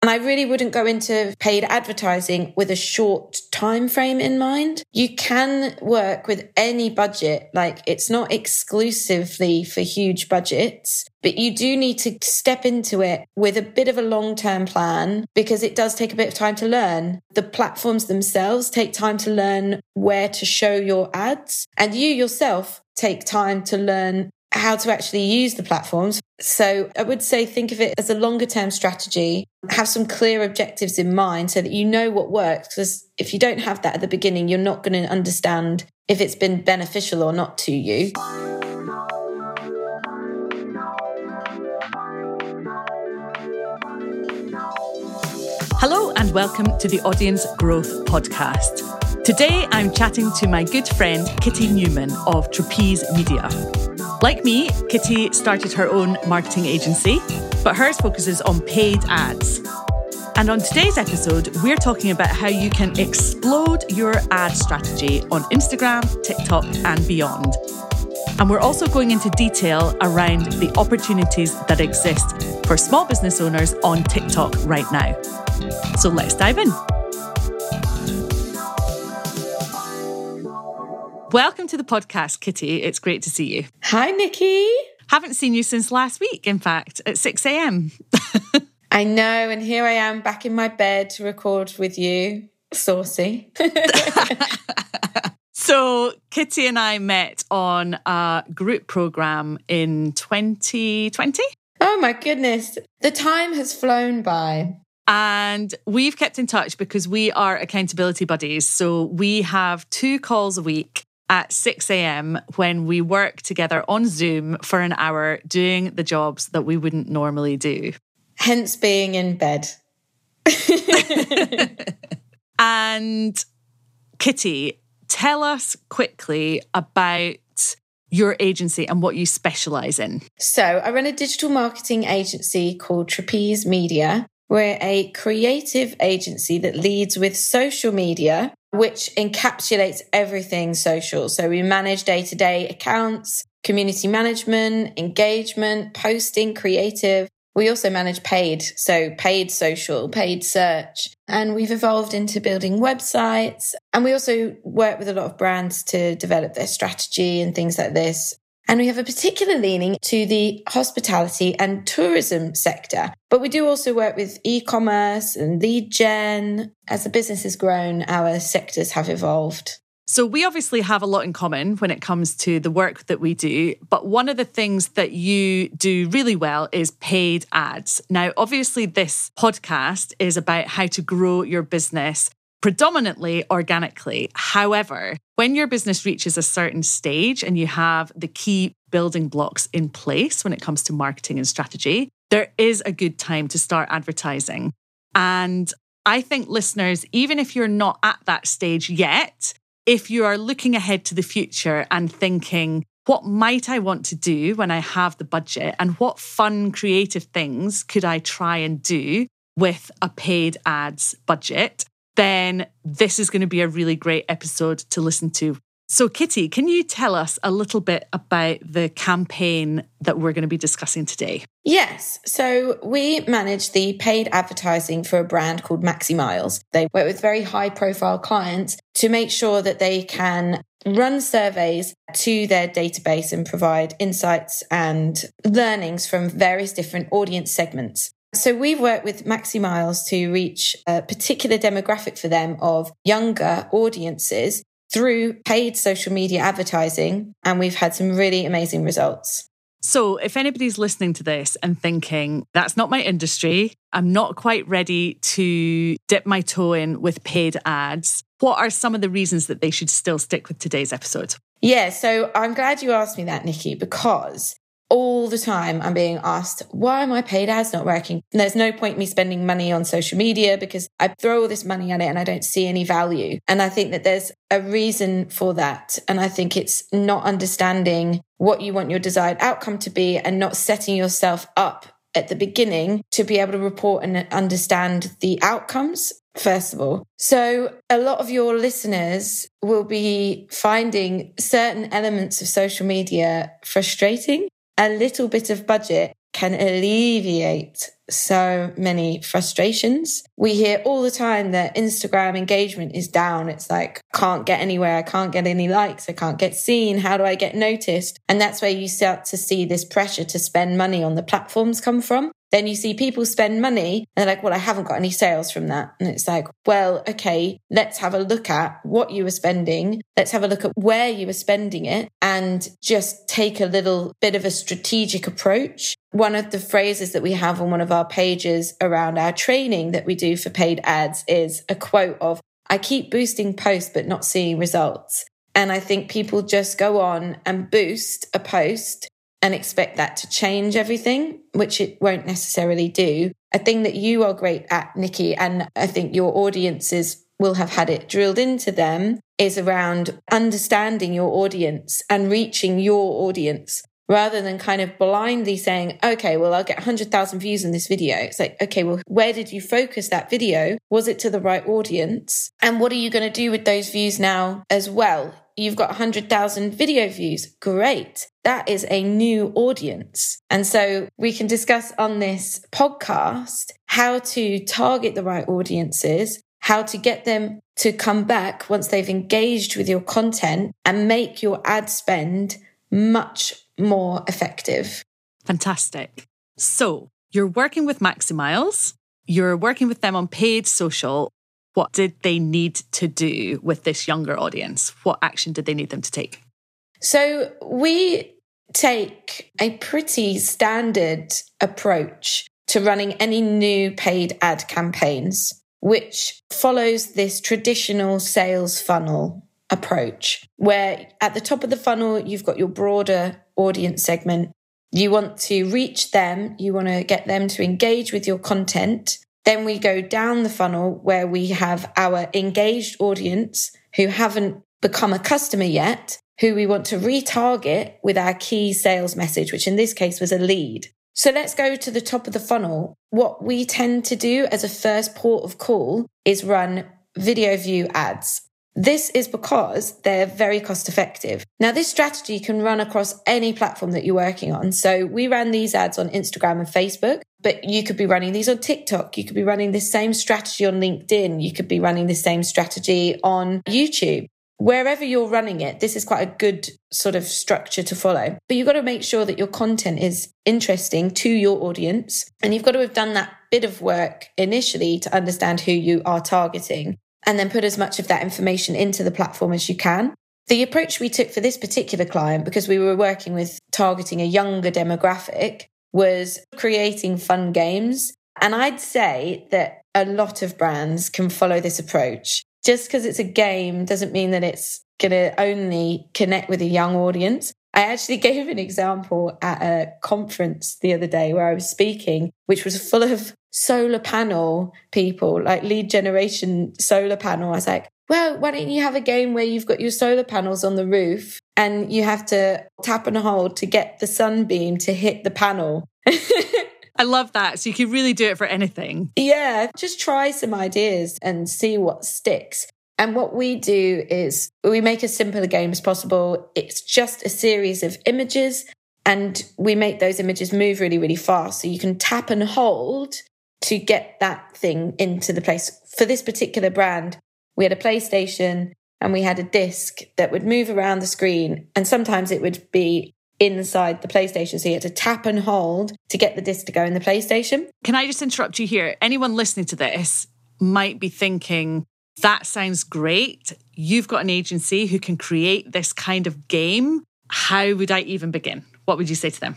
And I really wouldn't go into paid advertising with a short time frame in mind. You can work with any budget. Like it's not exclusively for huge budgets, but you do need to step into it with a bit of a long term plan because it does take a bit of time to learn. The platforms themselves take time to learn where to show your ads and you yourself take time to learn how to actually use the platforms. So I would say think of it as a longer term strategy, have some clear objectives in mind so that you know what works. Because if you don't have that at the beginning, you're not going to understand if it's been beneficial or not to you. Hello, and welcome to the Audience Growth Podcast. Today, I'm chatting to my good friend Kitty Newman of Trapeze Media. Like me, Kitty started her own marketing agency, but hers focuses on paid ads. And on today's episode, we're talking about how you can explode your ad strategy on Instagram, TikTok, and beyond. And we're also going into detail around the opportunities that exist for small business owners on TikTok right now. So let's dive in. Welcome to the podcast, Kitty. It's great to see you. Hi, Niki. Haven't seen you since last week, in fact, at 6 a.m. I know. And here I am back in my bed to record with you. Saucy. so, Kitty and I met on a group program in 2020. Oh, my goodness. The time has flown by. And we've kept in touch because we are accountability buddies. So we have two calls a week at 6 a.m. when we work together on Zoom for an hour doing the jobs that we wouldn't normally do. Hence being in bed. and Kitty, tell us quickly about your agency and what you specialize in. So, I run a digital marketing agency called Trapeze Media. We're a creative agency that leads with social media which encapsulates everything social. So we manage day to day accounts, community management, engagement, posting, creative. We also manage paid. So paid social, paid search. And we've evolved into building websites. And we also work with a lot of brands to develop their strategy and things like this. And we have a particular leaning to the hospitality and tourism sector. But we do also work with e-commerce and lead gen. As the business has grown, our sectors have evolved. So, we obviously have a lot in common when it comes to the work that we do. But one of the things that you do really well is paid ads. Now, obviously, this podcast is about how to grow your business predominantly organically. However, when your business reaches a certain stage and you have the key building blocks in place when it comes to marketing and strategy, there is a good time to start advertising. And I think listeners, even if you're not at that stage yet, if you are looking ahead to the future and thinking, what might I want to do when I have the budget? And what fun, creative things could I try and do with a paid ads budget? Then this is going to be a really great episode to listen to. So, Kitty, can you tell us a little bit about the campaign that we're going to be discussing today? Yes. So, we manage the paid advertising for a brand called Maximiles. They work with very high profile clients to make sure that they can run surveys to their database and provide insights and learnings from various different audience segments. So we've worked with Maximiles to reach a particular demographic for them of younger audiences through paid social media advertising. And we've had some really amazing results. So, if anybody's listening to this and thinking, that's not my industry, I'm not quite ready to dip my toe in with paid ads, what are some of the reasons that they should still stick with today's episode? Yeah, so I'm glad you asked me that, Niki, because all the time I'm being asked, why are my paid ads not working? And there's no point me spending money on social media because I throw all this money at it and I don't see any value. And I think that there's a reason for that. And I think it's not understanding what you want your desired outcome to be and not setting yourself up at the beginning to be able to report and understand the outcomes first of all. So, a lot of your listeners will be finding certain elements of social media frustrating a little bit of budget can alleviate so many frustrations. We hear all the time that Instagram engagement is down. It's like, can't get anywhere. I can't get any likes. I can't get seen. How do I get noticed? And that's where you start to see this pressure to spend money on the platforms come from. Then you see people spend money and they're like, well, I haven't got any sales from that. And it's like, well, okay, let's have a look at what you were spending. Let's have a look at where you were spending it and just take a little bit of a strategic approach. One of the phrases that we have on one of our pages around our training that we do for paid ads is a quote of, I keep boosting posts, but not seeing results. And I think people just go on and boost a post and expect that to change everything, which it won't necessarily do. A thing that you are great at, Niki, and I think your audiences will have had it drilled into them is around understanding your audience and reaching your audience rather than kind of blindly saying, okay, well, I'll get 100,000 views in this video. It's like, okay, well, where did you focus that video? Was it to the right audience? And what are you going to do with those views now as well? You've got 100,000 video views. Great. That is a new audience. And so we can discuss on this podcast how to target the right audiences, how to get them to come back once they've engaged with your content and make your ad spend much more effective. Fantastic. So you're working with Maximiles, you're working with them on paid social what did they need to do with this younger audience? What action did they need them to take? So we take a pretty standard approach to running any new paid ad campaigns, which follows this traditional sales funnel approach, where at the top of the funnel, you've got your broader audience segment. You want to reach them, you want to get them to engage with your content. Then we go down the funnel where we have our engaged audience who haven't become a customer yet, who we want to retarget with our key sales message, which in this case was a lead. So let's go to the top of the funnel. What we tend to do as a first port of call is run video view ads. This is because they're very cost effective. Now, this strategy can run across any platform that you're working on. So we ran these ads on Instagram and Facebook, but you could be running these on TikTok. You could be running the same strategy on LinkedIn. You could be running the same strategy on YouTube. Wherever you're running it, this is quite a good sort of structure to follow. But you've got to make sure that your content is interesting to your audience. And you've got to have done that bit of work initially to understand who you are targeting and then put as much of that information into the platform as you can. The approach we took for this particular client, because we were working with targeting a younger demographic, was creating fun games. And I'd say that a lot of brands can follow this approach. Just because it's a game doesn't mean that it's going to only connect with a young audience. I actually gave an example at a conference the other day where I was speaking, which was full of solar panel people, like lead generation solar panel. I was like, well, why don't you have a game where you've got your solar panels on the roof and you have to tap and hold to get the sunbeam to hit the panel? I love that. So you can really do it for anything. Yeah, just try some ideas and see what sticks. And what we do is we make as simple a game as possible. It's just a series of images and we make those images move really, really fast. So you can tap and hold to get that thing into the place. For this particular brand, we had a PlayStation and we had a disc that would move around the screen. And sometimes it would be inside the PlayStation. So you had to tap and hold to get the disc to go in the PlayStation. Can I just interrupt you here? Anyone listening to this might be thinking, that sounds great. You've got an agency who can create this kind of game. How would I even begin? What would you say to them?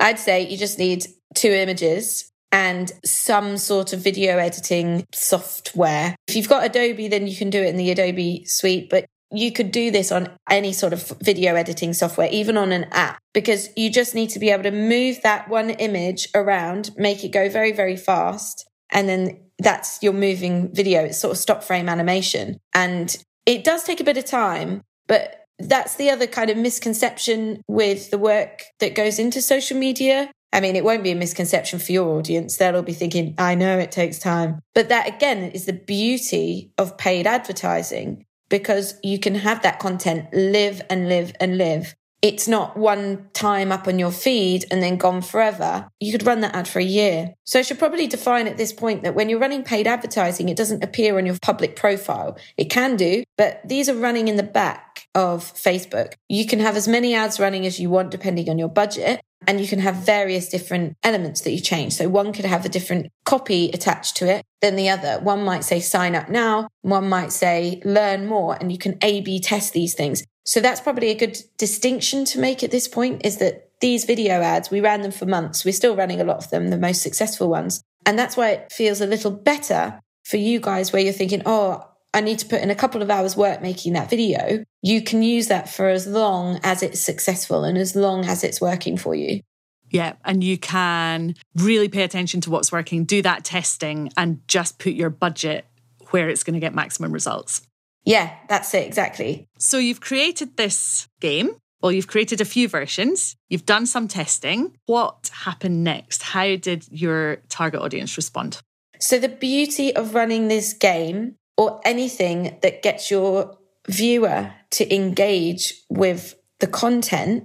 I'd say you just need two images and some sort of video editing software. If you've got Adobe, then you can do it in the Adobe suite, but you could do this on any sort of video editing software, even on an app, because you just need to be able to move that one image around, make it go very, very fast. And then that's your moving video. It's sort of stop frame animation. And it does take a bit of time, but that's the other kind of misconception with the work that goes into social media I mean, it won't be a misconception for your audience. They'll be thinking, I know it takes time. But that again is the beauty of paid advertising because you can have that content live and live and live. it's not one time up on your feed and then gone forever. You could run that ad for a year. So I should probably define at this point that when you're running paid advertising, it doesn't appear on your public profile. It can do, but these are running in the back of Facebook. You can have as many ads running as you want depending on your budget. And you can have various different elements that you change. So one could have a different copy attached to it than the other. One might say sign up now. One might say learn more and you can A B test these things. So that's probably a good distinction to make at this point is that these video ads, we ran them for months. We're still running a lot of them, the most successful ones. And that's why it feels a little better for you guys where you're thinking, oh, I need to put in a couple of hours work making that video. You can use that for as long as it's successful and as long as it's working for you. Yeah, and you can really pay attention to what's working, do that testing, and just put your budget where it's going to get maximum results. Yeah, that's it, exactly. So you've created this game. Well, you've created a few versions. You've done some testing. What happened next? How did your target audience respond? So, the beauty of running this game or anything that gets your viewer to engage with the content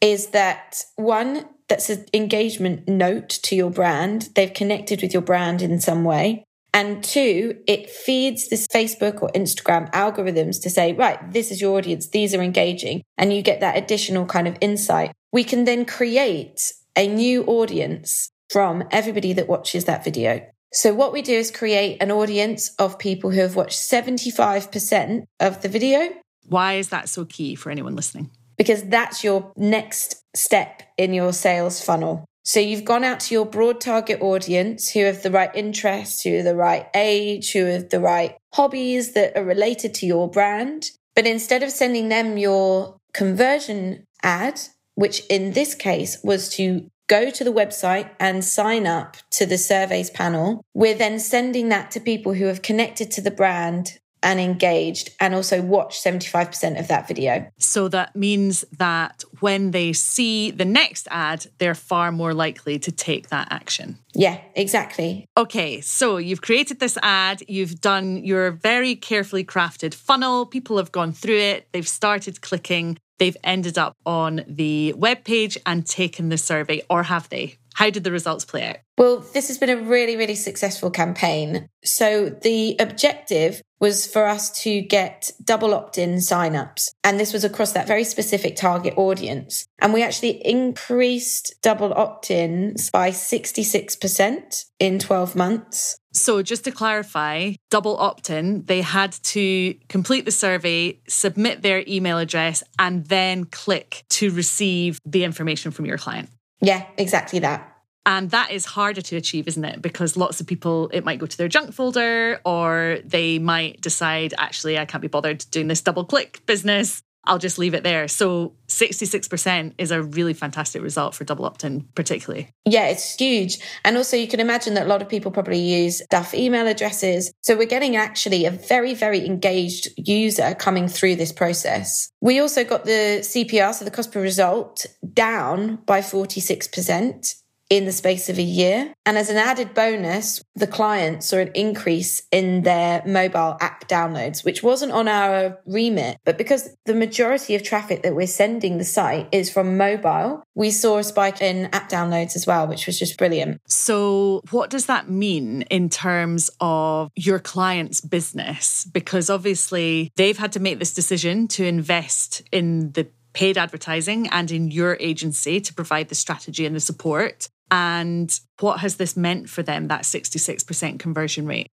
is that one, that's an engagement note to your brand. They've connected with your brand in some way. And two, it feeds this Facebook or Instagram algorithms to say, right, this is your audience. These are engaging. And you get that additional kind of insight. We can then create a new audience from everybody that watches that video. So what we do is create an audience of people who have watched 75% of the video. Why is that so key for anyone listening? Because that's your next step in your sales funnel. So you've gone out to your broad target audience who have the right interests, who are the right age, who have the right hobbies that are related to your brand. But instead of sending them your conversion ad, which in this case was to go to the website and sign up to the surveys panel, we're then sending that to people who have connected to the brand and engaged and also watch 75% of that video. So that means that when they see the next ad, they're far more likely to take that action. Yeah, exactly. Okay, so you've created this ad, you've done your very carefully crafted funnel, people have gone through it, they've started clicking, they've ended up on the web page and taken the survey, or have they? How did the results play out? Well, this has been a really, really successful campaign. So the objective was for us to get double opt-in signups. And this was across that very specific target audience. And we actually increased double opt-ins by 66% in 12 months. So, just to clarify, double opt in, they had to complete the survey, submit their email address, and then click to receive the information from your client. Yeah, exactly that. And that is harder to achieve, isn't it? Because lots of people, it might go to their junk folder or they might decide, actually, I can't be bothered doing this double click business. I'll just leave it there. So 66% is a really fantastic result for double opt in, particularly. Yeah, it's huge. And also, you can imagine that a lot of people probably use Duff email addresses. So we're getting actually a very, very engaged user coming through this process. We also got the CPR, so the cost per result, down by 46% in the space of a year. And as an added bonus, the clients saw an increase in their mobile app downloads, which wasn't on our remit. But because the majority of traffic that we're sending the site is from mobile, we saw a spike in app downloads as well, which was just brilliant. So, what does that mean in terms of your client's business? Because obviously they've had to make this decision to invest in the paid advertising and in your agency to provide the strategy and the support. And what has this meant for them, that 66% conversion rate?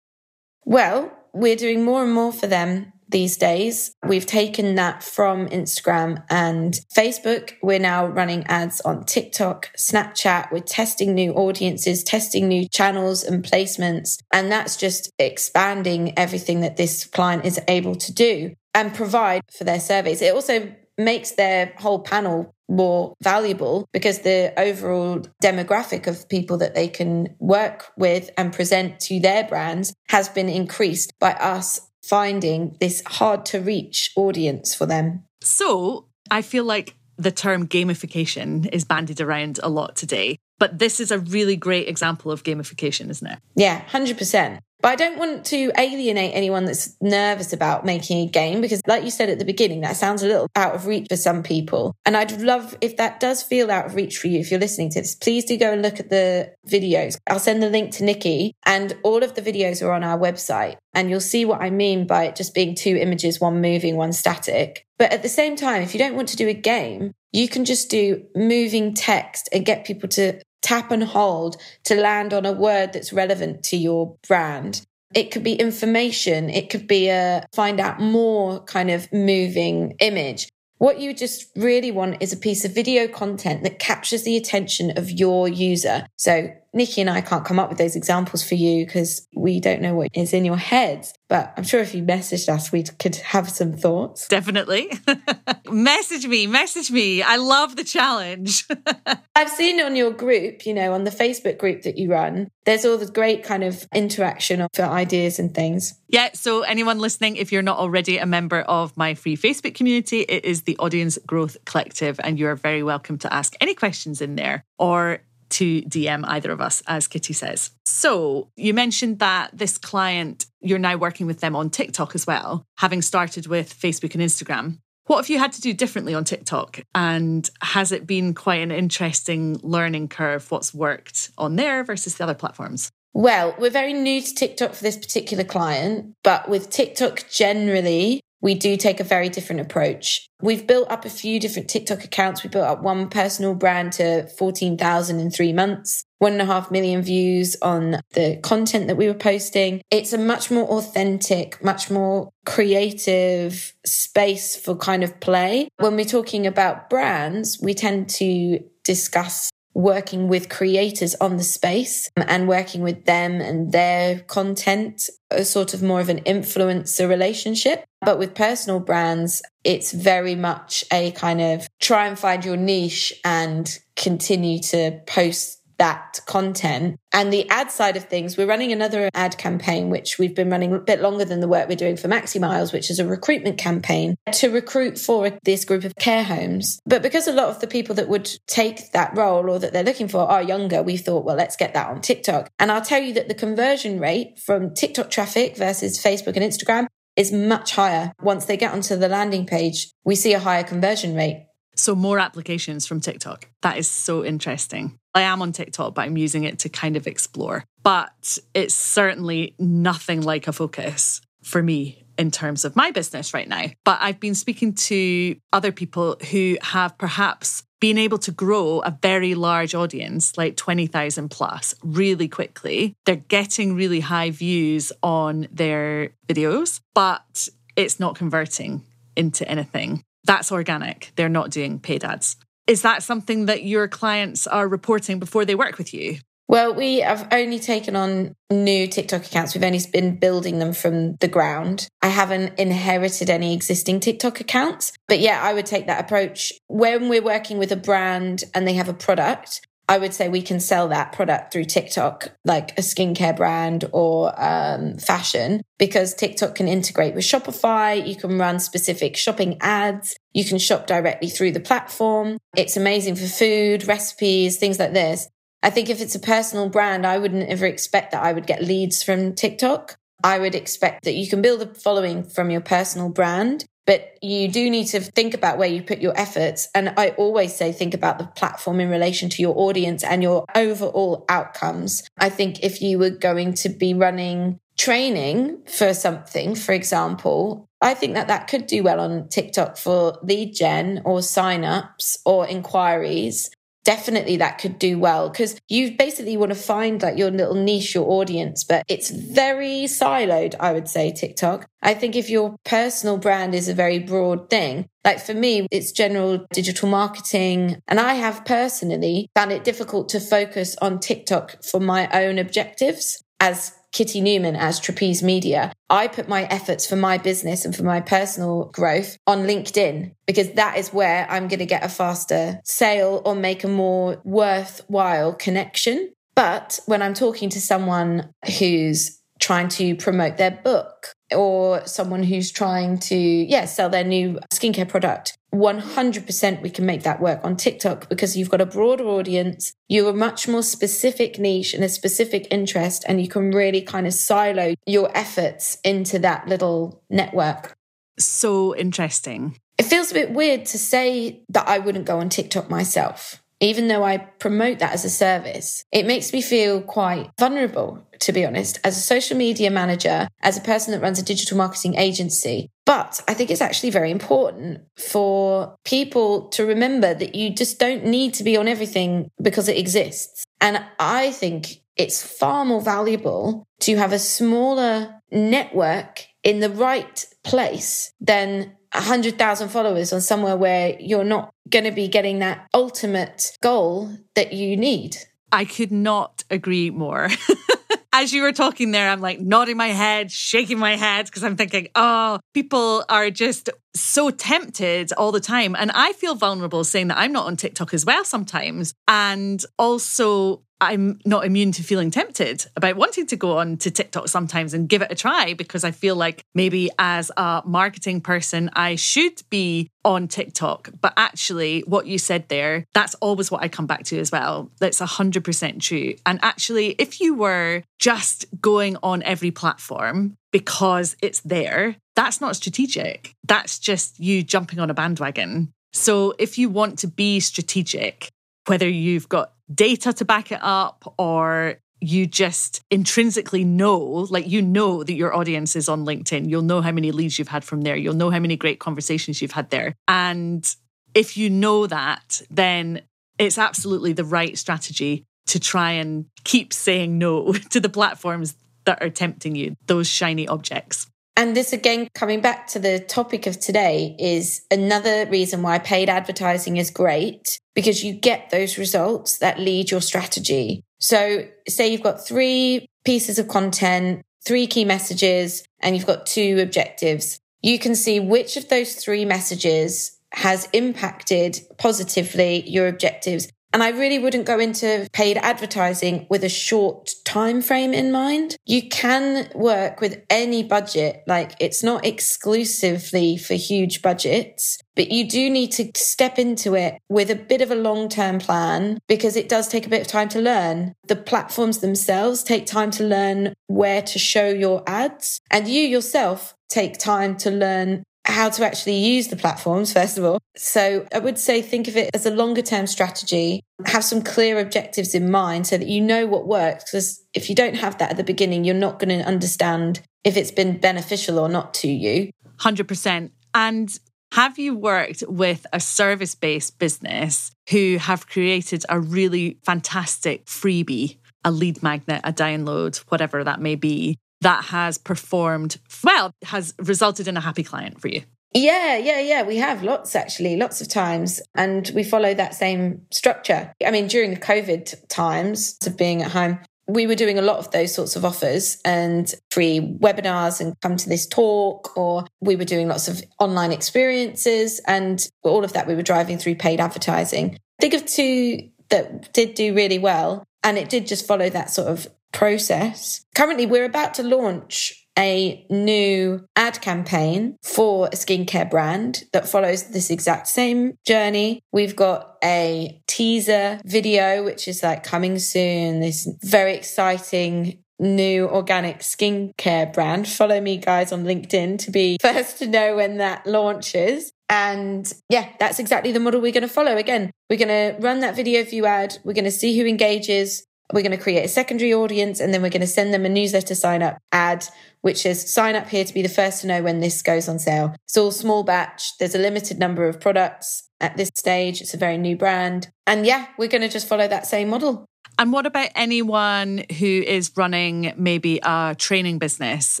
Well, we're doing more and more for them these days. We've taken that from Instagram and Facebook. We're now running ads on TikTok, Snapchat. We're testing new audiences, testing new channels and placements. And that's just expanding everything that this client is able to do and provide for their surveys. It also makes their whole panel more valuable because the overall demographic of people that they can work with and present to their brands has been increased by us finding this hard to reach audience for them. So I feel like the term gamification is bandied around a lot today, but this is a really great example of gamification, isn't it? Yeah, 100%. But I don't want to alienate anyone that's nervous about making a game because, like you said at the beginning, that sounds a little out of reach for some people. And I'd love if that does feel out of reach for you, if you're listening to this, please do go and look at the videos. I'll send the link to Niki, and all of the videos are on our website. And you'll see what I mean by it just being two images, one moving, one static. But at the same time, if you don't want to do a game, you can just do moving text and get people to tap and hold to land on a word that's relevant to your brand. It could be information. It could be a find out more kind of moving image. What you just really want is a piece of video content that captures the attention of your user. So Niki and I can't come up with those examples for you because we don't know what is in your heads. But I'm sure if you messaged us, we could have some thoughts. Definitely. message me, message me. I love the challenge. I've seen on your group, you know, on the Facebook group that you run, there's all the great kind of interaction for ideas and things. Yeah. So, anyone listening, if you're not already a member of my free Facebook community, it is the Audience Growth Collective, and you're very welcome to ask any questions in there or to DM either of us, as Kitty says. So, you mentioned that this client, you're now working with them on TikTok as well, having started with Facebook and Instagram. What have you had to do differently on TikTok? And has it been quite an interesting learning curve? What's worked on there versus the other platforms? Well, we're very new to TikTok for this particular client, but with TikTok generally, we do take a very different approach. We've built up a few different TikTok accounts. We built up one personal brand to 14,000 in three months, one and a half million views on the content that we were posting. It's a much more authentic, much more creative space for kind of play. When we're talking about brands, we tend to discuss working with creators on the space um, and working with them and their content, a sort of more of an influencer relationship. But with personal brands, it's very much a kind of try and find your niche and continue to post that content. And the ad side of things, we're running another ad campaign, which we've been running a bit longer than the work we're doing for Maximiles, which is a recruitment campaign to recruit for this group of care homes. But because a lot of the people that would take that role or that they're looking for are younger, we thought, well, let's get that on TikTok. And I'll tell you that the conversion rate from TikTok traffic versus Facebook and Instagram is much higher. Once they get onto the landing page, we see a higher conversion rate. So, more applications from TikTok. That is so interesting. I am on TikTok, but I'm using it to kind of explore. But it's certainly nothing like a focus for me in terms of my business right now. But I've been speaking to other people who have perhaps been able to grow a very large audience, like 20,000 plus, really quickly. They're getting really high views on their videos, but it's not converting into anything. That's organic. They're not doing paid ads. Is that something that your clients are reporting before they work with you? Well, we have only taken on new TikTok accounts. We've only been building them from the ground. I haven't inherited any existing TikTok accounts. But yeah, I would take that approach. When we're working with a brand and they have a product, I would say we can sell that product through TikTok, like a skincare brand or um, fashion, because TikTok can integrate with Shopify. You can run specific shopping ads. You can shop directly through the platform. It's amazing for food, recipes, things like this. I think if it's a personal brand, I wouldn't ever expect that I would get leads from TikTok. I would expect that you can build a following from your personal brand but you do need to think about where you put your efforts. And I always say, think about the platform in relation to your audience and your overall outcomes. I think if you were going to be running training for something, for example, I think that that could do well on TikTok for lead gen or signups or inquiries definitely that could do well because you basically want to find like your little niche, your audience, but it's very siloed, I would say, TikTok. I think if your personal brand is a very broad thing, like for me, it's general digital marketing. And I have personally found it difficult to focus on TikTok for my own objectives as Kitty Newman as Trapeze Media, I put my efforts for my business and for my personal growth on LinkedIn because that is where I'm going to get a faster sale or make a more worthwhile connection. But when I'm talking to someone who's trying to promote their book or someone who's trying to, yeah, sell their new skincare product. 100% we can make that work on TikTok because you've got a broader audience. You're a much more specific niche and a specific interest, and you can really kind of silo your efforts into that little network. So interesting. It feels a bit weird to say that I wouldn't go on TikTok myself even though I promote that as a service, it makes me feel quite vulnerable, to be honest, as a social media manager, as a person that runs a digital marketing agency. But I think it's actually very important for people to remember that you just don't need to be on everything because it exists. And I think it's far more valuable to have a smaller network in the right place than 100,000 followers on somewhere where you're not going to be getting that ultimate goal that you need. I could not agree more. As you were talking there, I'm like nodding my head, shaking my head because I'm thinking, oh, people are just so tempted all the time. And I feel vulnerable saying that I'm not on TikTok as well sometimes. And also, I'm not immune to feeling tempted about wanting to go on to TikTok sometimes and give it a try because I feel like maybe as a marketing person, I should be on TikTok. But actually, what you said there, that's always what I come back to as well. That's 100% true. And actually, if you were just going on every platform because it's there, that's not strategic. That's just you jumping on a bandwagon. So if you want to be strategic, whether you've got data to back it up or you just intrinsically know, like you know that your audience is on LinkedIn. You'll know how many leads you've had from there. You'll know how many great conversations you've had there. And if you know that, then it's absolutely the right strategy to try and keep saying no to the platforms that are tempting you, those shiny objects. And this again, coming back to the topic of today, is another reason why paid advertising is great because you get those results that lead your strategy. So say you've got three pieces of content, three key messages, and you've got two objectives. You can see which of those three messages has impacted positively your objectives and I really wouldn't go into paid advertising with a short time frame in mind. You can work with any budget. Like it's not exclusively for huge budgets, but you do need to step into it with a bit of a long term plan because it does take a bit of time to learn. The platforms themselves take time to learn where to show your ads and you yourself take time to learn how to actually use the platforms, first of all. So I would say think of it as a longer term strategy, have some clear objectives in mind so that you know what works. Because if you don't have that at the beginning, you're not going to understand if it's been beneficial or not to you. 100%. And have you worked with a service based business who have created a really fantastic freebie, a lead magnet, a download, whatever that may be, that has performed well, has resulted in a happy client for you? Yeah, yeah, yeah. We have lots actually, lots of times. And we follow that same structure. I mean, during the COVID times of being at home, we were doing a lot of those sorts of offers and free webinars and come to this talk, or we were doing lots of online experiences. And all of that we were driving through paid advertising. Think of two that did do really well. And it did just follow that sort of process. Currently, we're about to launch a new ad campaign for a skincare brand that follows this exact same journey. We've got a teaser video, which is like coming soon, this very exciting new organic skincare brand. Follow me guys on LinkedIn to be first to know when that launches. And yeah, that's exactly the model we're going to follow. Again, we're going to run that video view ad. We're going to see who engages. We're going to create a secondary audience and then we're going to send them a newsletter sign up ad, which is sign up here to be the first to know when this goes on sale. It's all small batch. There's a limited number of products at this stage. It's a very new brand. And yeah, we're going to just follow that same model. And what about anyone who is running maybe a training business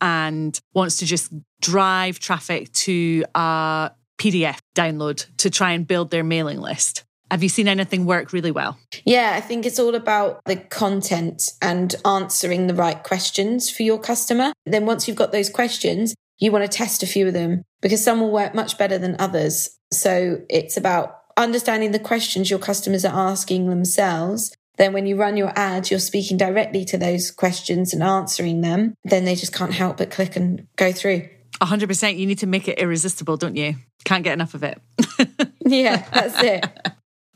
and wants to just drive traffic to a PDF download to try and build their mailing list? Have you seen anything work really well? Yeah, I think it's all about the content and answering the right questions for your customer. Then once you've got those questions, you want to test a few of them because some will work much better than others. So it's about understanding the questions your customers are asking themselves then when you run your ads, you're speaking directly to those questions and answering them, then they just can't help but click and go through. 100%. You need to make it irresistible, don't you? Can't get enough of it. yeah, that's it.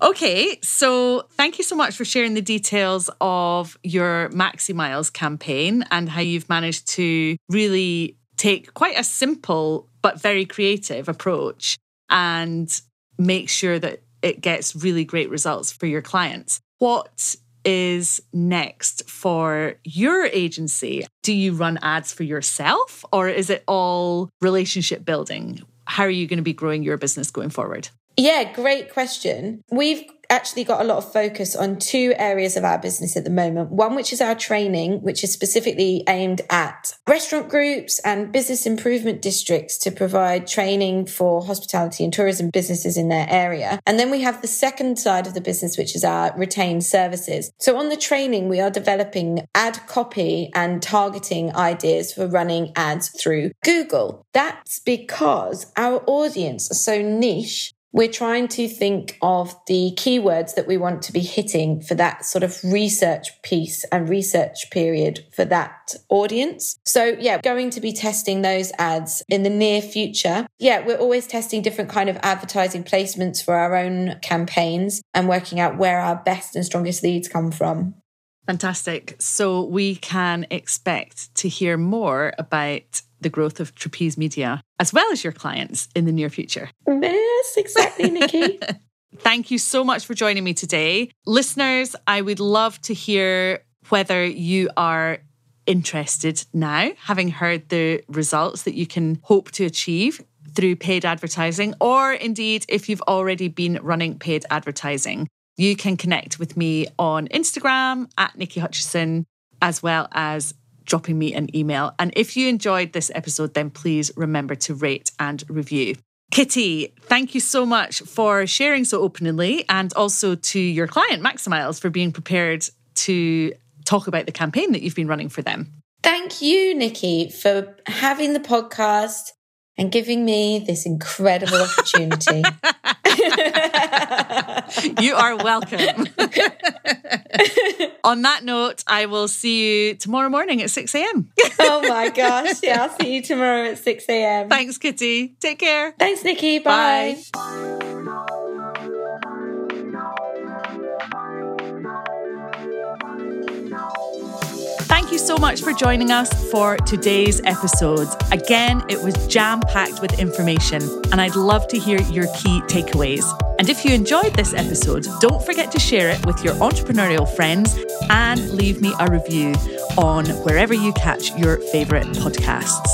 Okay, so thank you so much for sharing the details of your Maximiles campaign and how you've managed to really take quite a simple but very creative approach and make sure that it gets really great results for your clients. What is next for your agency? Do you run ads for yourself or is it all relationship building? How are you going to be growing your business going forward? Yeah, great question. We've actually got a lot of focus on two areas of our business at the moment. One, which is our training, which is specifically aimed at restaurant groups and business improvement districts to provide training for hospitality and tourism businesses in their area. And then we have the second side of the business, which is our retained services. So on the training, we are developing ad copy and targeting ideas for running ads through Google. That's because our audience are so niche we're trying to think of the keywords that we want to be hitting for that sort of research piece and research period for that audience. So yeah, going to be testing those ads in the near future. Yeah, we're always testing different kind of advertising placements for our own campaigns and working out where our best and strongest leads come from. Fantastic. So we can expect to hear more about the growth of Trapeze Media as well as your clients in the near future. Yes, exactly, Niki. Thank you so much for joining me today. Listeners, I would love to hear whether you are interested now, having heard the results that you can hope to achieve through paid advertising, or indeed if you've already been running paid advertising. You can connect with me on Instagram at Niki Hutchison, as well as dropping me an email. And if you enjoyed this episode, then please remember to rate and review. Kitty, thank you so much for sharing so openly and also to your client, Maximiles, for being prepared to talk about the campaign that you've been running for them. Thank you, Niki, for having the podcast and giving me this incredible opportunity. you are welcome. On that note, I will see you tomorrow morning at 6 a.m. oh my gosh. Yeah, I'll see you tomorrow at 6 a.m. Thanks, Kitty. Take care. Thanks, Niki. Bye. Bye. Thank you so much for joining us for today's episode. Again, it was jam packed with information, and I'd love to hear your key takeaways. And if you enjoyed this episode, don't forget to share it with your entrepreneurial friends and leave me a review on wherever you catch your favourite podcasts.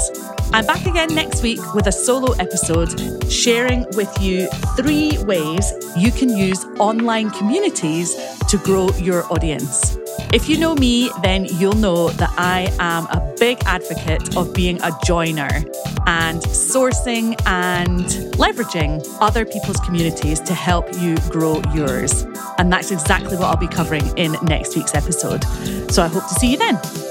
I'm back again next week with a solo episode sharing with you three ways you can use online communities to grow your audience. If you know me, then you'll know that I am a big advocate of being a joiner and sourcing and leveraging other people's communities to help you grow yours. And that's exactly what I'll be covering in next week's episode. So I hope to see you then.